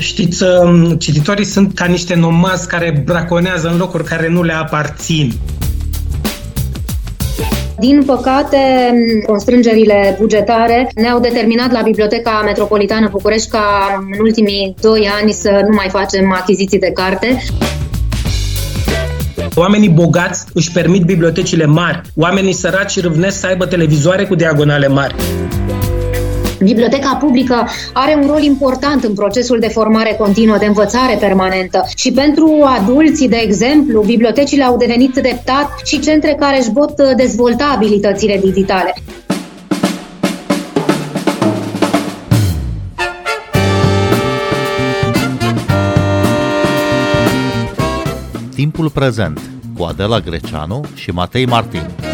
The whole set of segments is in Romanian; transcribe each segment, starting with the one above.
Știți, um, cititorii sunt ca niște nomazi care braconează în locuri care nu le aparțin. Din păcate, constrângerile bugetare ne-au determinat la Biblioteca Metropolitană București ca în ultimii doi ani să nu mai facem achiziții de carte. Oamenii bogați își permit bibliotecile mari. Oamenii săraci râvnesc să aibă televizoare cu diagonale mari. Biblioteca publică are un rol important în procesul de formare continuă, de învățare permanentă și pentru adulții, de exemplu, bibliotecile au devenit treptat și centre care își pot dezvolta abilitățile digitale. Timpul prezent cu Adela Greceanu și Matei Martin.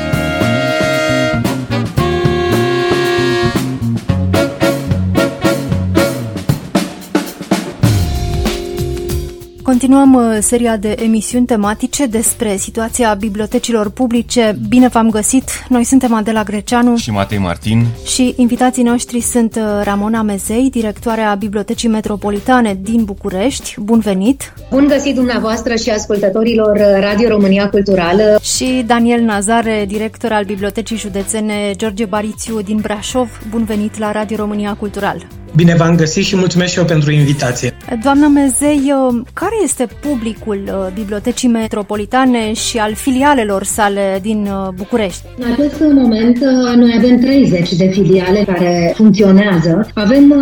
Continuăm uh, seria de emisiuni tematice despre situația bibliotecilor publice. Bine v-am găsit! Noi suntem Adela Greceanu și Matei Martin și invitații noștri sunt uh, Ramona Mezei, directoarea Bibliotecii Metropolitane din București. Bun venit! Bun găsit dumneavoastră și ascultătorilor uh, Radio România Culturală! Și Daniel Nazare, director al Bibliotecii Județene George Barițiu din Brașov. Bun venit la Radio România Cultural! Bine v-am găsit și mulțumesc și eu pentru invitație. Doamna Mezei, care este publicul uh, Bibliotecii Metropolitane și al filialelor sale din uh, București? În acest moment uh, noi avem 30 de filiale care funcționează. Avem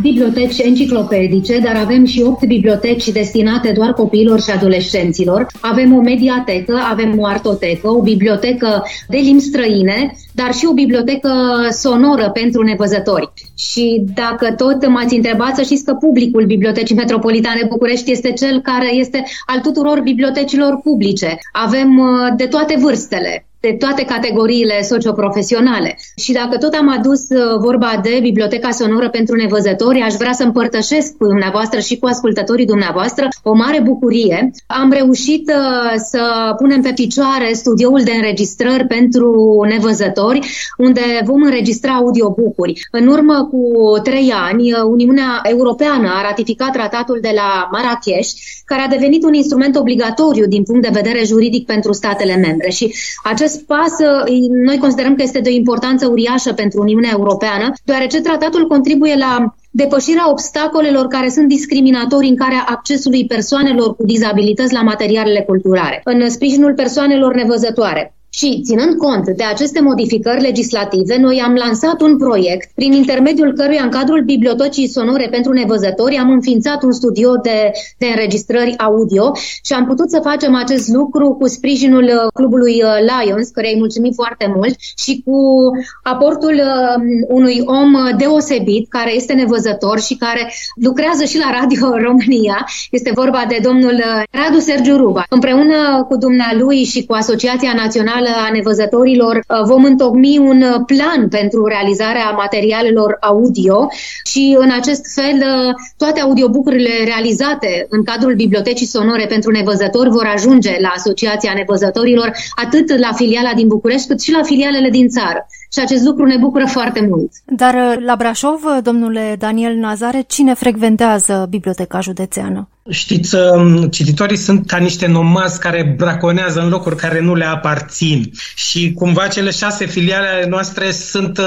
biblioteci enciclopedice, dar avem și 8 biblioteci destinate doar copiilor și adolescenților. Avem o mediatecă, avem o artotecă, o bibliotecă de limbi străine, dar și o bibliotecă sonoră pentru nevăzători. Și dacă tot m-ați întrebat, să știți că publicul Bibliotecii Metropolitane București este cel care este al tuturor bibliotecilor publice. Avem uh, de toate vârstele de toate categoriile socioprofesionale. Și dacă tot am adus uh, vorba de Biblioteca Sonoră pentru Nevăzători, aș vrea să împărtășesc cu dumneavoastră și cu ascultătorii dumneavoastră o mare bucurie. Am reușit uh, să punem pe picioare studioul de înregistrări pentru nevăzători, unde vom înregistra audiobook-uri. În urmă cu trei ani, uh, Uniunea Europeană a ratificat tratatul de la Marrakesh, care a devenit un instrument obligatoriu din punct de vedere juridic pentru statele membre. Și acest acest pas noi considerăm că este de o importanță uriașă pentru Uniunea Europeană, deoarece tratatul contribuie la depășirea obstacolelor care sunt discriminatorii în care accesului persoanelor cu dizabilități la materialele culturale, în sprijinul persoanelor nevăzătoare. Și, ținând cont de aceste modificări legislative, noi am lansat un proiect prin intermediul căruia în cadrul Bibliotecii Sonore pentru Nevăzători am înființat un studio de, de înregistrări audio și am putut să facem acest lucru cu sprijinul uh, clubului uh, Lions, care îi mulțumim foarte mult, și cu aportul uh, unui om deosebit, care este nevăzător și care lucrează și la Radio România. Este vorba de domnul Radu Sergiu Ruba. Împreună cu dumnealui și cu Asociația Națională Națională a Nevăzătorilor uh, vom întocmi un uh, plan pentru realizarea materialelor audio și în acest fel uh, toate audiobucurile realizate în cadrul Bibliotecii Sonore pentru Nevăzători vor ajunge la Asociația Nevăzătorilor atât la filiala din București cât și la filialele din țară. Și acest lucru ne bucură foarte mult. Dar la Brașov, domnule Daniel Nazare, cine frecventează Biblioteca Județeană? Știți, um, cititorii sunt ca niște nomazi care braconează în locuri care nu le aparțin. Și cumva cele șase filiale ale noastre sunt uh,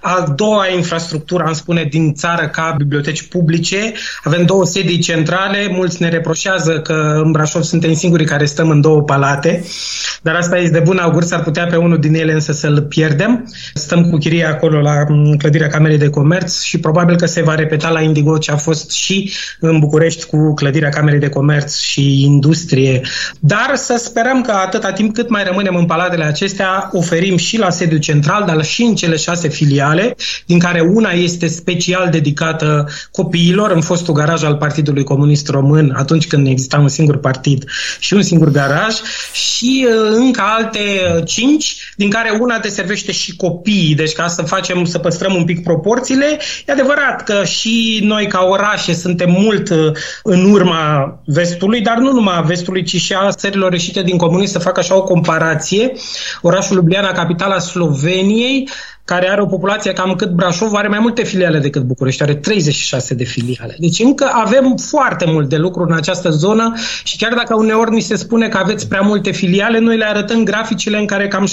a doua infrastructură, am spune, din țară ca biblioteci publice. Avem două sedii centrale, mulți ne reproșează că în Brașov suntem singurii care stăm în două palate, dar asta este de bun augur, s-ar putea pe unul din ele însă să-l pierdem. Stăm cu chirie acolo la um, clădirea Camerei de Comerț și probabil că se va repeta la Indigo ce a fost și în București cu clădirea clădirea Camerei de Comerț și Industrie, dar să sperăm că atâta timp cât mai rămânem în palatele acestea, oferim și la sediu central, dar și în cele șase filiale, din care una este special dedicată copiilor în fostul garaj al Partidului Comunist Român, atunci când exista un singur partid și un singur garaj, și uh, încă alte uh, cinci, din care una te servește și copiii, deci ca să facem, să păstrăm un pic proporțiile, e adevărat că și noi ca orașe suntem mult uh, în urmă urma vestului, dar nu numai a vestului, ci și a țărilor ieșite din comunism, să facă așa o comparație. Orașul Ljubljana, capitala Sloveniei, care are o populație cam cât Brașov, are mai multe filiale decât București, are 36 de filiale. Deci încă avem foarte mult de lucru în această zonă și chiar dacă uneori ni se spune că aveți prea multe filiale, noi le arătăm graficile în care cam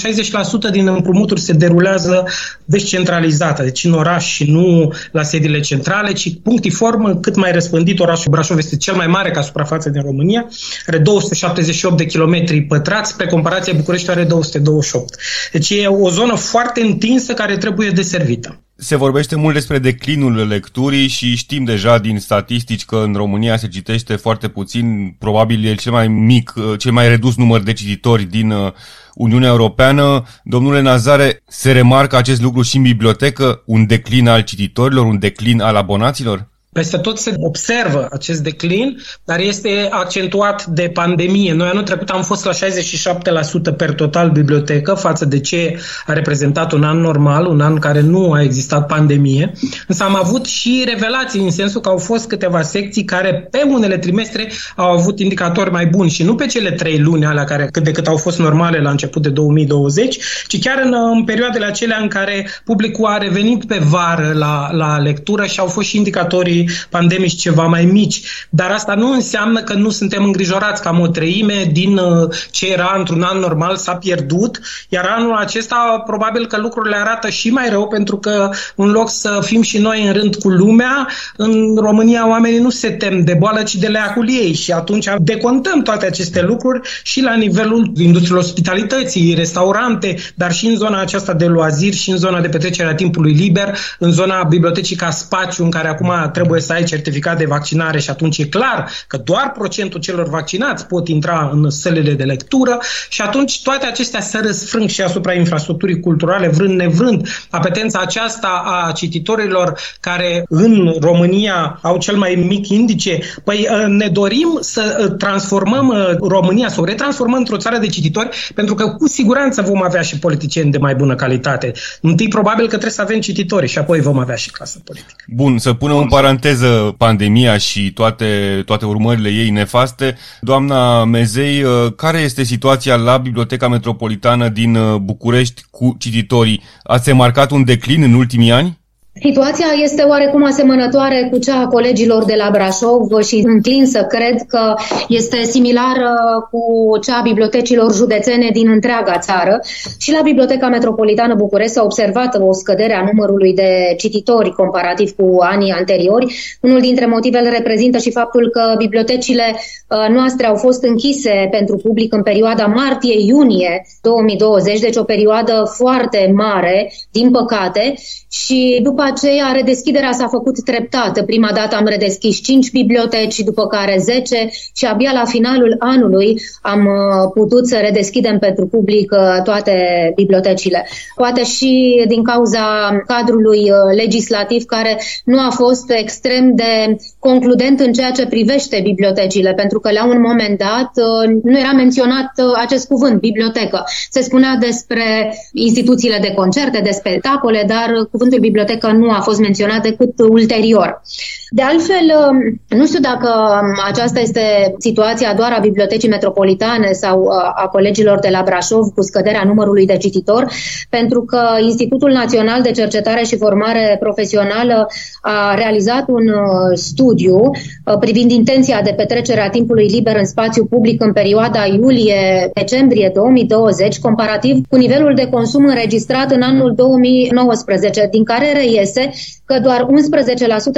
60% din împrumuturi se derulează descentralizată, deci în oraș și nu la sediile centrale, ci punctiform cât mai răspândit. Orașul Brașov este cel mai mare ca suprafață din România, are 278 de kilometri pătrați, pe comparație București are 228. Deci e o zonă foarte întinsă care trebuie deservită. Se vorbește mult despre declinul lecturii și știm deja din statistici că în România se citește foarte puțin, probabil e cel mai mic, cel mai redus număr de cititori din uh, Uniunea Europeană. Domnule Nazare, se remarcă acest lucru și în bibliotecă, un declin al cititorilor, un declin al abonaților? Peste tot se observă acest declin, dar este accentuat de pandemie. Noi anul trecut am fost la 67% per total bibliotecă față de ce a reprezentat un an normal, un an care nu a existat pandemie. Însă am avut și revelații în sensul că au fost câteva secții care pe unele trimestre au avut indicatori mai buni și nu pe cele trei luni alea care cât de cât au fost normale la început de 2020, ci chiar în, în perioadele acelea în care publicul a revenit pe vară la, la lectură și au fost și indicatorii pandemici ceva mai mici, dar asta nu înseamnă că nu suntem îngrijorați, cam o treime din uh, ce era într-un an normal s-a pierdut, iar anul acesta probabil că lucrurile arată și mai rău, pentru că în loc să fim și noi în rând cu lumea, în România oamenii nu se tem de boală, ci de leacul ei. Și atunci decontăm toate aceste lucruri și la nivelul industriei ospitalității, restaurante, dar și în zona aceasta de loaziri și în zona de petrecere a timpului liber, în zona bibliotecii ca spațiu în care acum trebuie trebuie să ai certificat de vaccinare și atunci e clar că doar procentul celor vaccinați pot intra în sălile de lectură și atunci toate acestea se răsfrâng și asupra infrastructurii culturale, vrând nevrând. Apetența aceasta a cititorilor care în România au cel mai mic indice, păi ă, ne dorim să ă, transformăm ă, România, să o retransformăm într-o țară de cititori, pentru că cu siguranță vom avea și politicieni de mai bună calitate. Întâi probabil că trebuie să avem cititori și apoi vom avea și clasă politică. Bun, să punem în paranteză trateze pandemia și toate, toate urmările ei nefaste. Doamna Mezei, uh, care este situația la Biblioteca Metropolitană din uh, București cu cititorii? Ați marcat un declin în ultimii ani? Situația este oarecum asemănătoare cu cea a colegilor de la Brașov și înclin să cred că este similară cu cea a bibliotecilor județene din întreaga țară. Și la Biblioteca Metropolitană București s-a observat o scădere a numărului de cititori comparativ cu anii anteriori. Unul dintre motivele reprezintă și faptul că bibliotecile uh, noastre au fost închise pentru public în perioada martie-iunie 2020, deci o perioadă foarte mare, din păcate, și după aceea redeschiderea s-a făcut treptată. Prima dată am redeschis 5 biblioteci, după care 10 și abia la finalul anului am uh, putut să redeschidem pentru public uh, toate bibliotecile. Poate și din cauza cadrului uh, legislativ care nu a fost extrem de concludent în ceea ce privește bibliotecile, pentru că la un moment dat nu era menționat acest cuvânt, bibliotecă. Se spunea despre instituțiile de concerte, despre spectacole, dar cuvântul bibliotecă nu a fost menționat decât ulterior. De altfel, nu știu dacă aceasta este situația doar a Bibliotecii Metropolitane sau uh, a colegilor de la Brașov cu scăderea numărului de cititori, pentru că Institutul Național de Cercetare și Formare Profesională a realizat un uh, studiu uh, privind intenția de petrecere a timpului liber în spațiu public în perioada iulie-decembrie 2020, comparativ cu nivelul de consum înregistrat în anul 2019, din care reiese că doar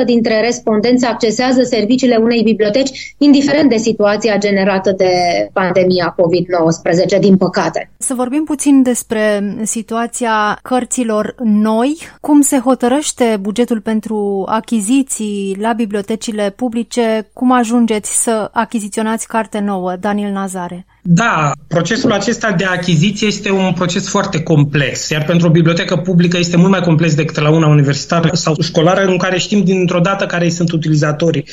11% dintre respondenți accesează serviciile unei biblioteci, indiferent de situația generată de pandemia COVID-19, din păcate. Să vorbim puțin despre situația cărților noi. Cum se hotărăște bugetul pentru achiziții la bibliotecile publice? Cum ajungeți să achiziționați carte nouă, Daniel Nazare? Da, procesul acesta de achiziție este un proces foarte complex, iar pentru o bibliotecă publică este mult mai complex decât la una universitară sau școlară în care știm dintr-o dată care sunt utilizatorii.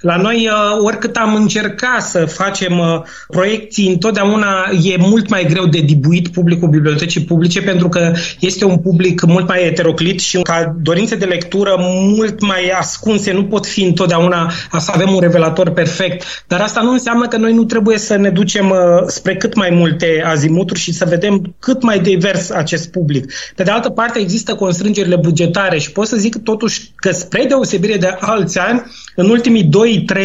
La noi, uh, oricât am încercat să facem uh, proiecții, întotdeauna e mult mai greu de dibuit publicul bibliotecii publice pentru că este un public mult mai heteroclit și ca dorințe de lectură mult mai ascunse, nu pot fi întotdeauna să avem un revelator perfect. Dar asta nu înseamnă că noi nu trebuie să ne ducem uh, spre cât mai multe azimuturi și să vedem cât mai divers acest public. Pe de altă parte, există constrângerile bugetare și pot să zic totuși că spre deosebire de alți ani, în ultimii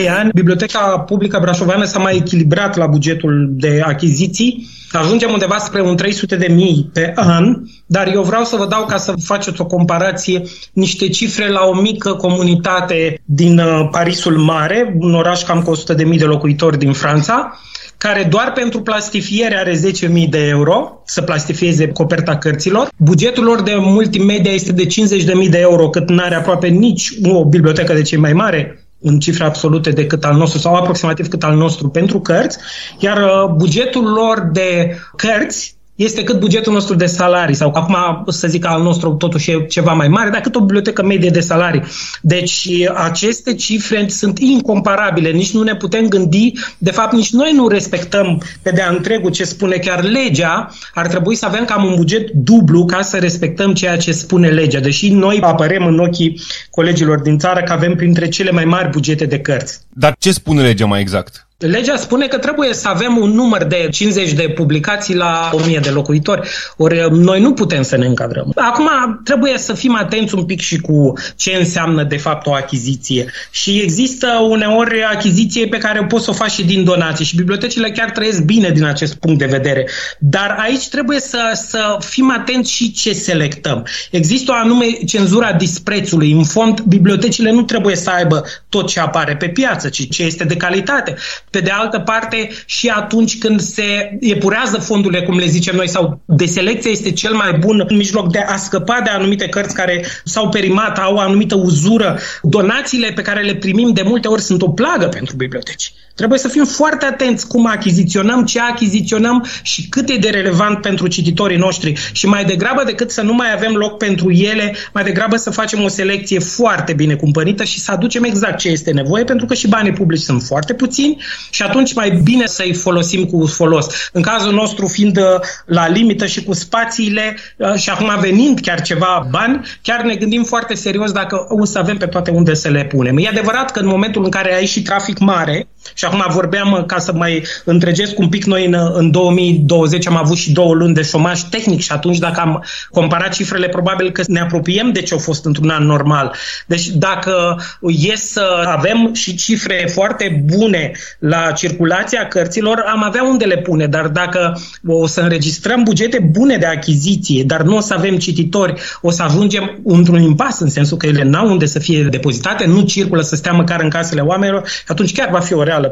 2-3 ani, Biblioteca Publică Brașoveană s-a mai echilibrat la bugetul de achiziții. Ajungem undeva spre un 300 de mii pe an, dar eu vreau să vă dau ca să faceți o comparație niște cifre la o mică comunitate din uh, Parisul Mare, un oraș cam cu 100 de mii de locuitori din Franța, care doar pentru plastifiere are 10.000 de euro, să plastifieze coperta cărților. Bugetul lor de multimedia este de 50.000 de euro, cât nu are aproape nici o bibliotecă de cei mai mare în cifre absolute decât al nostru sau aproximativ cât al nostru pentru cărți, iar uh, bugetul lor de cărți este cât bugetul nostru de salarii, sau acum să zic al nostru totuși e ceva mai mare, dar cât o bibliotecă medie de salarii. Deci aceste cifre sunt incomparabile, nici nu ne putem gândi, de fapt nici noi nu respectăm pe de-a întregul ce spune chiar legea, ar trebui să avem cam un buget dublu ca să respectăm ceea ce spune legea, deși noi apărem în ochii colegilor din țară că avem printre cele mai mari bugete de cărți. Dar ce spune legea mai exact? Legea spune că trebuie să avem un număr de 50 de publicații la 1000 de locuitori, ori noi nu putem să ne încadrăm. Acum trebuie să fim atenți un pic și cu ce înseamnă de fapt o achiziție. Și există uneori achiziție pe care o poți să o faci și din donații și bibliotecile chiar trăiesc bine din acest punct de vedere. Dar aici trebuie să, să fim atenți și ce selectăm. Există o anume cenzura disprețului. În fond, bibliotecile nu trebuie să aibă tot ce apare pe piață, ci ce este de calitate. Pe de altă parte, și atunci când se epurează fondurile, cum le zicem noi, sau de selecție este cel mai bun în mijloc de a scăpa de anumite cărți care s-au perimat, au o anumită uzură. Donațiile pe care le primim de multe ori sunt o plagă pentru biblioteci. Trebuie să fim foarte atenți cum achiziționăm, ce achiziționăm și cât e de relevant pentru cititorii noștri. Și mai degrabă decât să nu mai avem loc pentru ele, mai degrabă să facem o selecție foarte bine cumpănită și să aducem exact ce este nevoie, pentru că și banii publici sunt foarte puțini și atunci mai bine să-i folosim cu folos. În cazul nostru fiind uh, la limită și cu spațiile uh, și acum venind chiar ceva bani, chiar ne gândim foarte serios dacă o să avem pe toate unde să le punem. E adevărat că în momentul în care ai și trafic mare, și acum vorbeam, uh, ca să mai întregesc un pic, noi în, în 2020 am avut și două luni de șomaj tehnic și atunci dacă am comparat cifrele, probabil că ne apropiem de ce a fost într-un an normal. Deci dacă e să avem și cifre foarte bune la circulația cărților, am avea unde le pune, dar dacă o să înregistrăm bugete bune de achiziție, dar nu o să avem cititori, o să ajungem într-un impas în sensul că ele n-au unde să fie depozitate, nu circulă să stea măcar în casele oamenilor, atunci chiar va fi o reală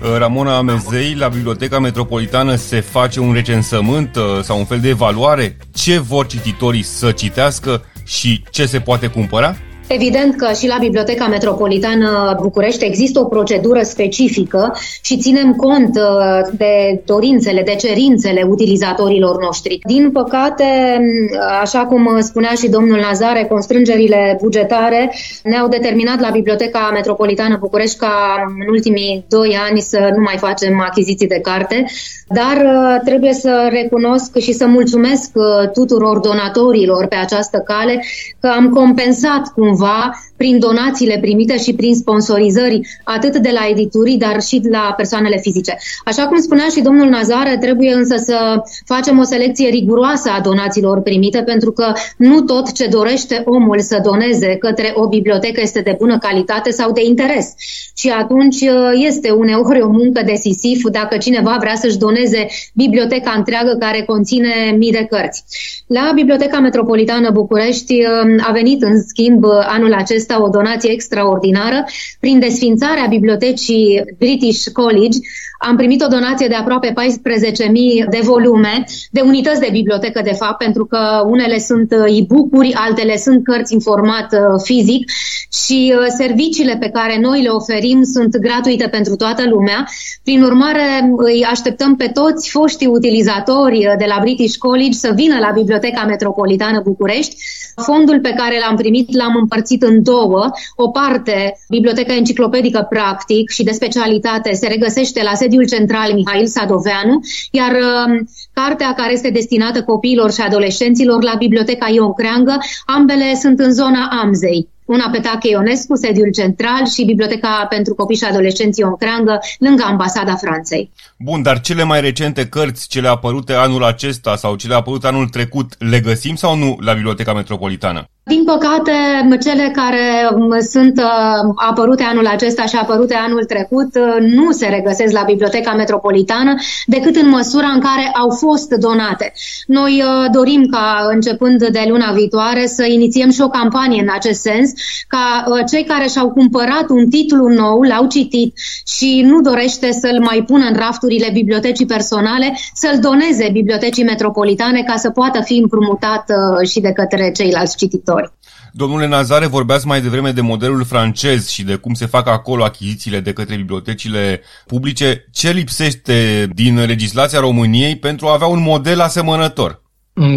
Ramona Amezei, la Biblioteca Metropolitană se face un recensământ uh, sau un fel de evaluare? Ce vor cititorii să citească și ce se poate cumpăra? Evident că și la Biblioteca Metropolitană București există o procedură specifică și ținem cont uh, de dorințele, de cerințele utilizatorilor noștri. Din păcate, așa cum spunea și domnul Nazare, constrângerile bugetare ne-au determinat la Biblioteca Metropolitană București ca în ultimii doi ani să nu mai facem achiziții de carte, dar uh, trebuie să recunosc și să mulțumesc uh, tuturor donatorilor pe această cale că am compensat cumva war prin donațiile primite și prin sponsorizări atât de la editurii, dar și la persoanele fizice. Așa cum spunea și domnul Nazare, trebuie însă să facem o selecție riguroasă a donațiilor primite, pentru că nu tot ce dorește omul să doneze către o bibliotecă este de bună calitate sau de interes. Și atunci uh, este uneori o muncă de sisif dacă cineva vrea să-și doneze biblioteca întreagă care conține mii de cărți. La Biblioteca Metropolitană București uh, a venit în schimb anul acesta acesta o donație extraordinară prin desfințarea bibliotecii British College, am primit o donație de aproape 14.000 de volume, de unități de bibliotecă, de fapt, pentru că unele sunt e-book-uri, altele sunt cărți în format fizic și serviciile pe care noi le oferim sunt gratuite pentru toată lumea. Prin urmare, îi așteptăm pe toți foștii utilizatori de la British College să vină la Biblioteca Metropolitană București. Fondul pe care l-am primit l-am împărțit în două. O parte, Biblioteca Enciclopedică Practic și de specialitate, se regăsește la sediul central Mihail Sadoveanu, iar uh, cartea care este destinată copiilor și adolescenților la Biblioteca Ion Creangă, ambele sunt în zona Amzei una pe Tache Ionescu, sediul central și Biblioteca pentru Copii și Adolescenți Ion Creangă, lângă Ambasada Franței. Bun, dar cele mai recente cărți, cele apărute anul acesta sau cele apărute anul trecut, le găsim sau nu la Biblioteca Metropolitană? Din păcate, cele care sunt uh, apărute anul acesta și apărute anul trecut uh, nu se regăsesc la Biblioteca Metropolitană decât în măsura în care au fost donate. Noi uh, dorim ca, începând de luna viitoare, să inițiem și o campanie în acest sens, ca cei care și-au cumpărat un titlu nou, l-au citit și nu dorește să-l mai pună în rafturile bibliotecii personale, să-l doneze Bibliotecii Metropolitane ca să poată fi împrumutat și de către ceilalți cititori viitor. Domnule Nazare, vorbeați mai devreme de modelul francez și de cum se fac acolo achizițiile de către bibliotecile publice. Ce lipsește din legislația României pentru a avea un model asemănător?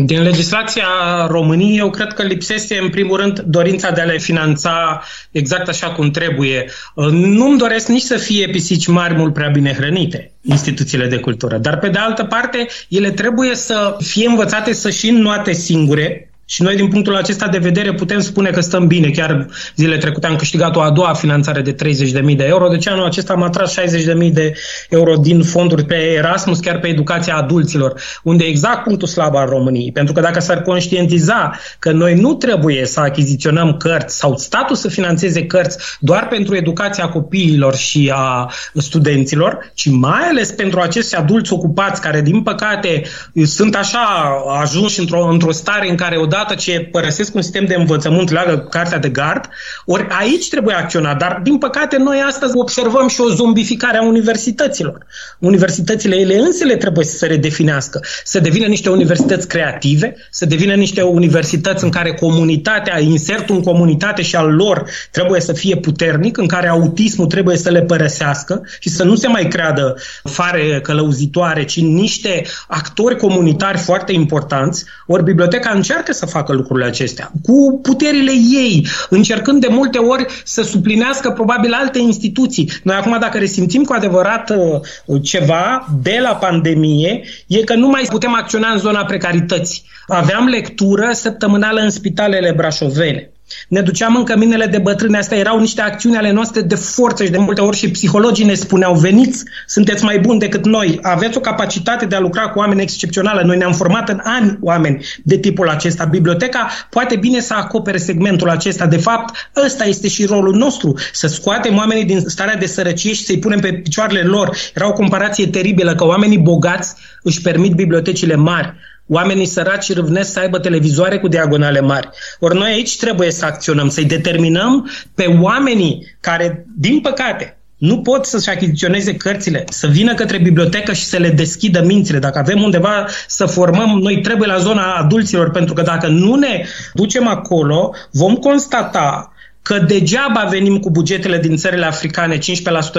Din legislația României, eu cred că lipsește, în primul rând, dorința de a le finanța exact așa cum trebuie. Nu-mi doresc nici să fie pisici mari mult prea bine hrănite, instituțiile de cultură, dar, pe de altă parte, ele trebuie să fie învățate să și înnoate singure, și noi, din punctul acesta de vedere, putem spune că stăm bine. Chiar zilele trecute am câștigat o a doua finanțare de 30.000 de euro. Deci anul acesta am atras 60.000 de euro din fonduri pe Erasmus, chiar pe educația adulților, unde exact punctul slab al României. Pentru că dacă s-ar conștientiza că noi nu trebuie să achiziționăm cărți sau statul să financeze cărți doar pentru educația copiilor și a studenților, ci mai ales pentru acești adulți ocupați care, din păcate, sunt așa ajunși într-o, într-o stare în care odată odată ce părăsesc un sistem de învățământ, leagă cartea de gard, ori aici trebuie acționat. Dar, din păcate, noi astăzi observăm și o zombificare a universităților. Universitățile ele însele trebuie să se redefinească, să devină niște universități creative, să devină niște universități în care comunitatea, insertul în comunitate și al lor trebuie să fie puternic, în care autismul trebuie să le părăsească și să nu se mai creadă fare călăuzitoare, ci niște actori comunitari foarte importanți. Ori biblioteca încearcă să facă lucrurile acestea, cu puterile ei, încercând de multe ori să suplinească probabil alte instituții. Noi acum, dacă resimțim cu adevărat uh, ceva de la pandemie, e că nu mai putem acționa în zona precarității. Aveam lectură săptămânală în spitalele brașovene. Ne duceam în căminele de bătrâne, astea erau niște acțiuni ale noastre de forță și de multe ori și psihologii ne spuneau, veniți, sunteți mai buni decât noi, aveți o capacitate de a lucra cu oameni excepțională. Noi ne-am format în ani oameni de tipul acesta. Biblioteca poate bine să acopere segmentul acesta. De fapt, ăsta este și rolul nostru, să scoatem oamenii din starea de sărăcie și să-i punem pe picioarele lor. Era o comparație teribilă că oamenii bogați își permit bibliotecile mari. Oamenii săraci râvnesc să aibă televizoare cu diagonale mari. Ori noi aici trebuie să acționăm, să-i determinăm pe oamenii care, din păcate, nu pot să-și achiziționeze cărțile, să vină către bibliotecă și să le deschidă mințile. Dacă avem undeva să formăm, noi trebuie la zona adulților, pentru că dacă nu ne ducem acolo, vom constata că degeaba venim cu bugetele din țările africane 15%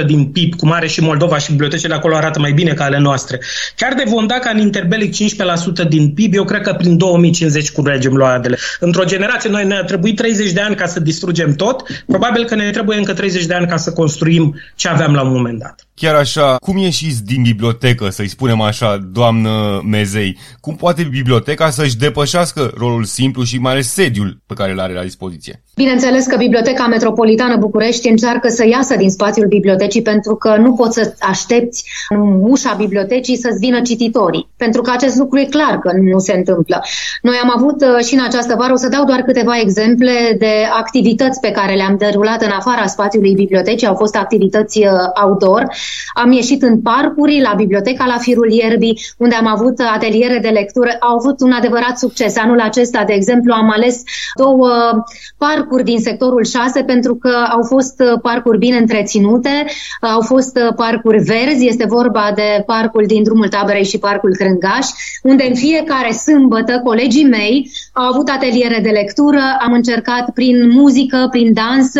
din PIB, cum are și Moldova și bibliotecile acolo arată mai bine ca ale noastre. Chiar de vom da ca în interbelic 15% din PIB, eu cred că prin 2050 curgem loadele. Într-o generație noi ne-a trebuit 30 de ani ca să distrugem tot, probabil că ne trebuie încă 30 de ani ca să construim ce aveam la un moment dat. Chiar așa, cum ieșiți din bibliotecă, să-i spunem așa, doamnă Mezei? Cum poate biblioteca să-și depășească rolul simplu și mai ales sediul pe care îl are la dispoziție? Bineînțeles că Biblioteca Metropolitană București încearcă să iasă din spațiul bibliotecii pentru că nu poți să aștepți în ușa bibliotecii să-ți vină cititorii. Pentru că acest lucru e clar că nu se întâmplă. Noi am avut uh, și în această vară, o să dau doar câteva exemple de activități pe care le-am derulat în afara spațiului bibliotecii, au fost activități uh, outdoor. Am ieșit în parcuri, la biblioteca la Firul Ierbii, unde am avut ateliere de lectură. Au avut un adevărat succes. Anul acesta, de exemplu, am ales două parcuri din sectorul 6 pentru că au fost uh, parcuri bine întreținute, au fost parcuri verzi, este vorba de parcul din drumul taberei și parcul Crângaș, unde în fiecare sâmbătă colegii mei au avut ateliere de lectură, am încercat prin muzică, prin dans,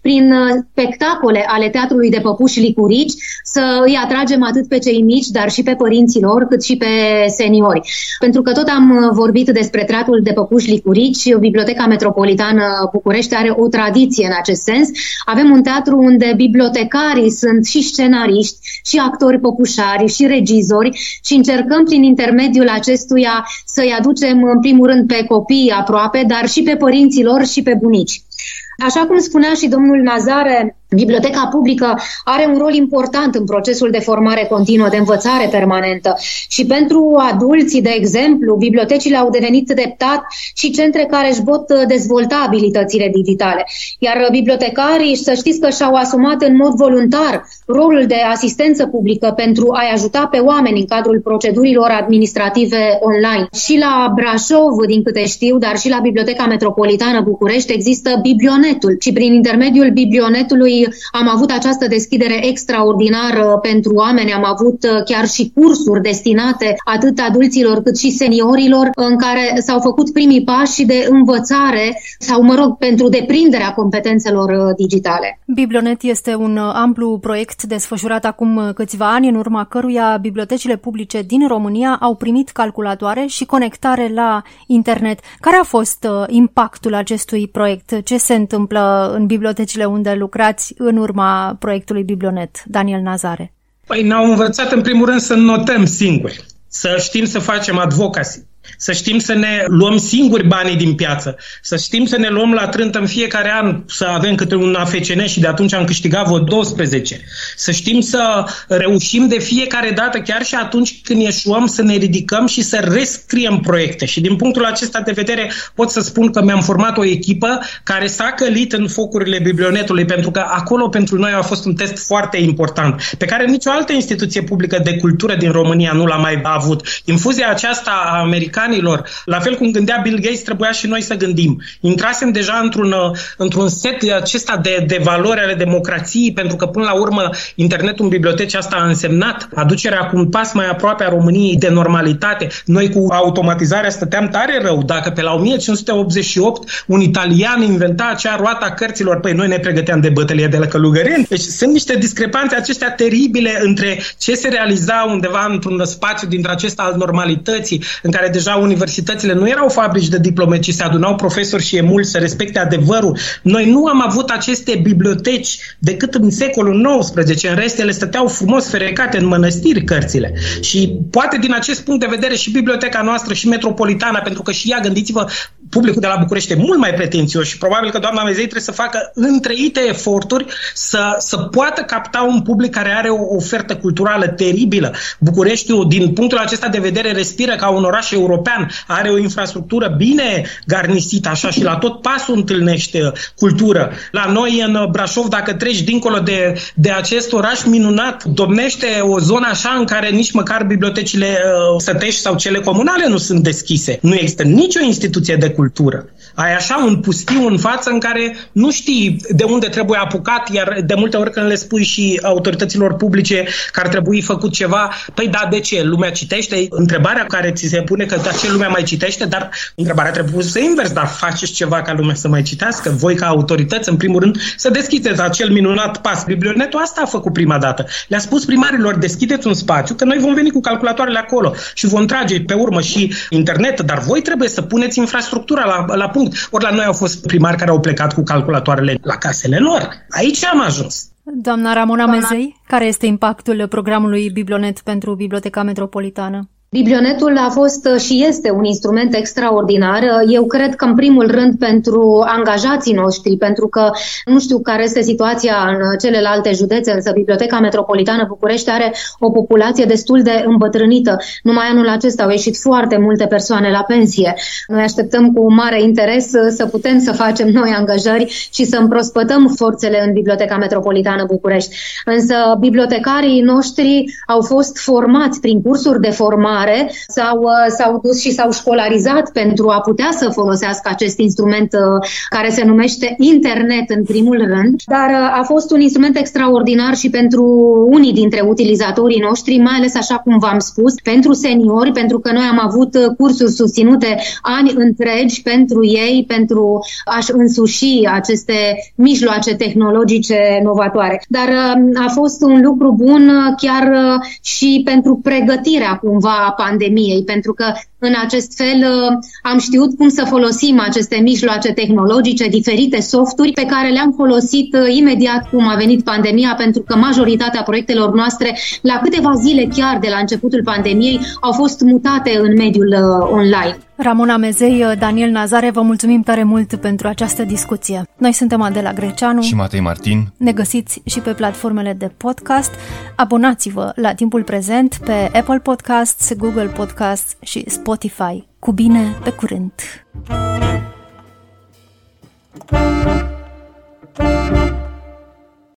prin uh, spectacole ale Teatrului de Păpuși Licurici să îi atragem atât pe cei mici, dar și pe părinții lor, cât și pe seniori. Pentru că tot am vorbit despre Teatrul de Păpuși Licurici, Biblioteca Metropolitană București are o tradiție în acest sens. Avem un teatru unde bibliotecarii sunt și scenariști, și actori păpușari, și regizori și încercăm prin intermediul acestuia să-i aducem în primul rând pe copii aproape, dar și pe părinții lor și pe bunici. Așa cum spunea și domnul Nazare, Biblioteca publică are un rol important în procesul de formare continuă, de învățare permanentă și pentru adulții, de exemplu, bibliotecile au devenit treptat și centre care își pot uh, dezvolta abilitățile digitale. Iar uh, bibliotecarii, să știți că și-au asumat în mod voluntar rolul de asistență publică pentru a-i ajuta pe oameni în cadrul procedurilor administrative online. Și la Brașov, din câte știu, dar și la Biblioteca Metropolitană București există Biblionetul și prin intermediul Biblionetului am avut această deschidere extraordinară pentru oameni, am avut uh, chiar și cursuri destinate atât adulților cât și seniorilor în care s-au făcut primii pași de învățare sau, mă rog, pentru deprinderea competențelor uh, digitale. Biblionet este un uh, amplu proiect desfășurat acum câțiva ani, în urma căruia bibliotecile publice din România au primit calculatoare și conectare la internet. Care a fost impactul acestui proiect? Ce se întâmplă în bibliotecile unde lucrați în urma proiectului Biblionet, Daniel Nazare? Păi ne-au învățat în primul rând să notăm singuri, să știm să facem advocacy, să știm să ne luăm singuri banii din piață, să știm să ne luăm la trântă în fiecare an să avem câte un AFCN și de atunci am câștigat vreo 12. Să știm să reușim de fiecare dată, chiar și atunci când ieșuăm, să ne ridicăm și să rescriem proiecte. Și din punctul acesta de vedere pot să spun că mi-am format o echipă care s-a călit în focurile biblionetului, pentru că acolo pentru noi a fost un test foarte important, pe care nicio altă instituție publică de cultură din România nu l-a mai avut. Infuzia aceasta a americană americanilor. La fel cum gândea Bill Gates, trebuia și noi să gândim. Intrasem deja într-un, uh, într-un set acesta de, de valori ale democrației, pentru că până la urmă internetul în biblioteci asta a însemnat aducerea cu un pas mai aproape a României de normalitate. Noi cu automatizarea stăteam tare rău. Dacă pe la 1588 un italian inventa acea roata cărților, păi noi ne pregăteam de bătălie de la Călugăreni. Deci sunt niște discrepanțe acestea teribile între ce se realiza undeva într-un spațiu dintre acesta al normalității, în care deja deja universitățile nu erau fabrici de diplome, ci se adunau profesori și emuli să respecte adevărul. Noi nu am avut aceste biblioteci decât în secolul XIX. În rest, ele stăteau frumos ferecate în mănăstiri cărțile. Și poate din acest punct de vedere și biblioteca noastră și metropolitana, pentru că și ea, gândiți-vă, publicul de la București e mult mai pretențios și probabil că doamna Mezei trebuie să facă întreite eforturi să, să poată capta un public care are o ofertă culturală teribilă. Bucureștiul, din punctul acesta de vedere, respiră ca un oraș european european, are o infrastructură bine garnisită așa și la tot pasul întâlnește cultură. La noi în Brașov, dacă treci dincolo de, de acest oraș minunat, domnește o zonă așa în care nici măcar bibliotecile uh, sătești sau cele comunale nu sunt deschise. Nu există nicio instituție de cultură. Ai așa un pustiu în față în care nu știi de unde trebuie apucat, iar de multe ori când le spui și autorităților publice că ar trebui făcut ceva, păi da, de ce? Lumea citește? Întrebarea care ți se pune că ce lumea mai citește, dar întrebarea trebuie să invers, dar faceți ceva ca lumea să mai citească? Voi ca autorități, în primul rând, să deschideți acel minunat pas. Biblionetul asta a făcut prima dată. Le-a spus primarilor, deschideți un spațiu, că noi vom veni cu calculatoarele acolo și vom trage pe urmă și internet, dar voi trebuie să puneți infrastructura la, la punct. Ori la noi au fost primari care au plecat cu calculatoarele la casele lor. Aici am ajuns. Doamna Ramona Doamna... Mezei, care este impactul programului Biblionet pentru Biblioteca Metropolitană? Biblionetul a fost și este un instrument extraordinar. Eu cred că, în primul rând, pentru angajații noștri, pentru că nu știu care este situația în celelalte județe, însă Biblioteca Metropolitană București are o populație destul de îmbătrânită. Numai anul acesta au ieșit foarte multe persoane la pensie. Noi așteptăm cu mare interes să putem să facem noi angajări și să împrospătăm forțele în Biblioteca Metropolitană București. Însă bibliotecarii noștri au fost formați prin cursuri de formare, s-au, uh, s-au dus și s-au școlarizat pentru a putea să folosească acest instrument uh, care se numește internet în primul rând, dar uh, a fost un instrument extraordinar și pentru unii dintre utilizatorii noștri, mai ales așa cum v-am spus, pentru seniori, pentru că noi am avut cursuri susținute ani întregi pentru ei, pentru a-și însuși aceste mijloace tehnologice novatoare. Dar a fost un lucru bun chiar și pentru pregătirea cumva a pandemiei, pentru că în acest fel am știut cum să folosim aceste mijloace tehnologice, diferite softuri pe care le-am folosit imediat cum a venit pandemia, pentru că majoritatea proiectelor noastre, la câteva zile chiar de la începutul pandemiei, au fost mutate în mediul uh, online. Ramona Mezei, Daniel Nazare, vă mulțumim tare mult pentru această discuție. Noi suntem Adela Greceanu și Matei Martin. Ne găsiți și pe platformele de podcast. Abonați-vă la timpul prezent pe Apple Podcasts, Google Podcasts și Spotify. Cu bine, pe curând! thank you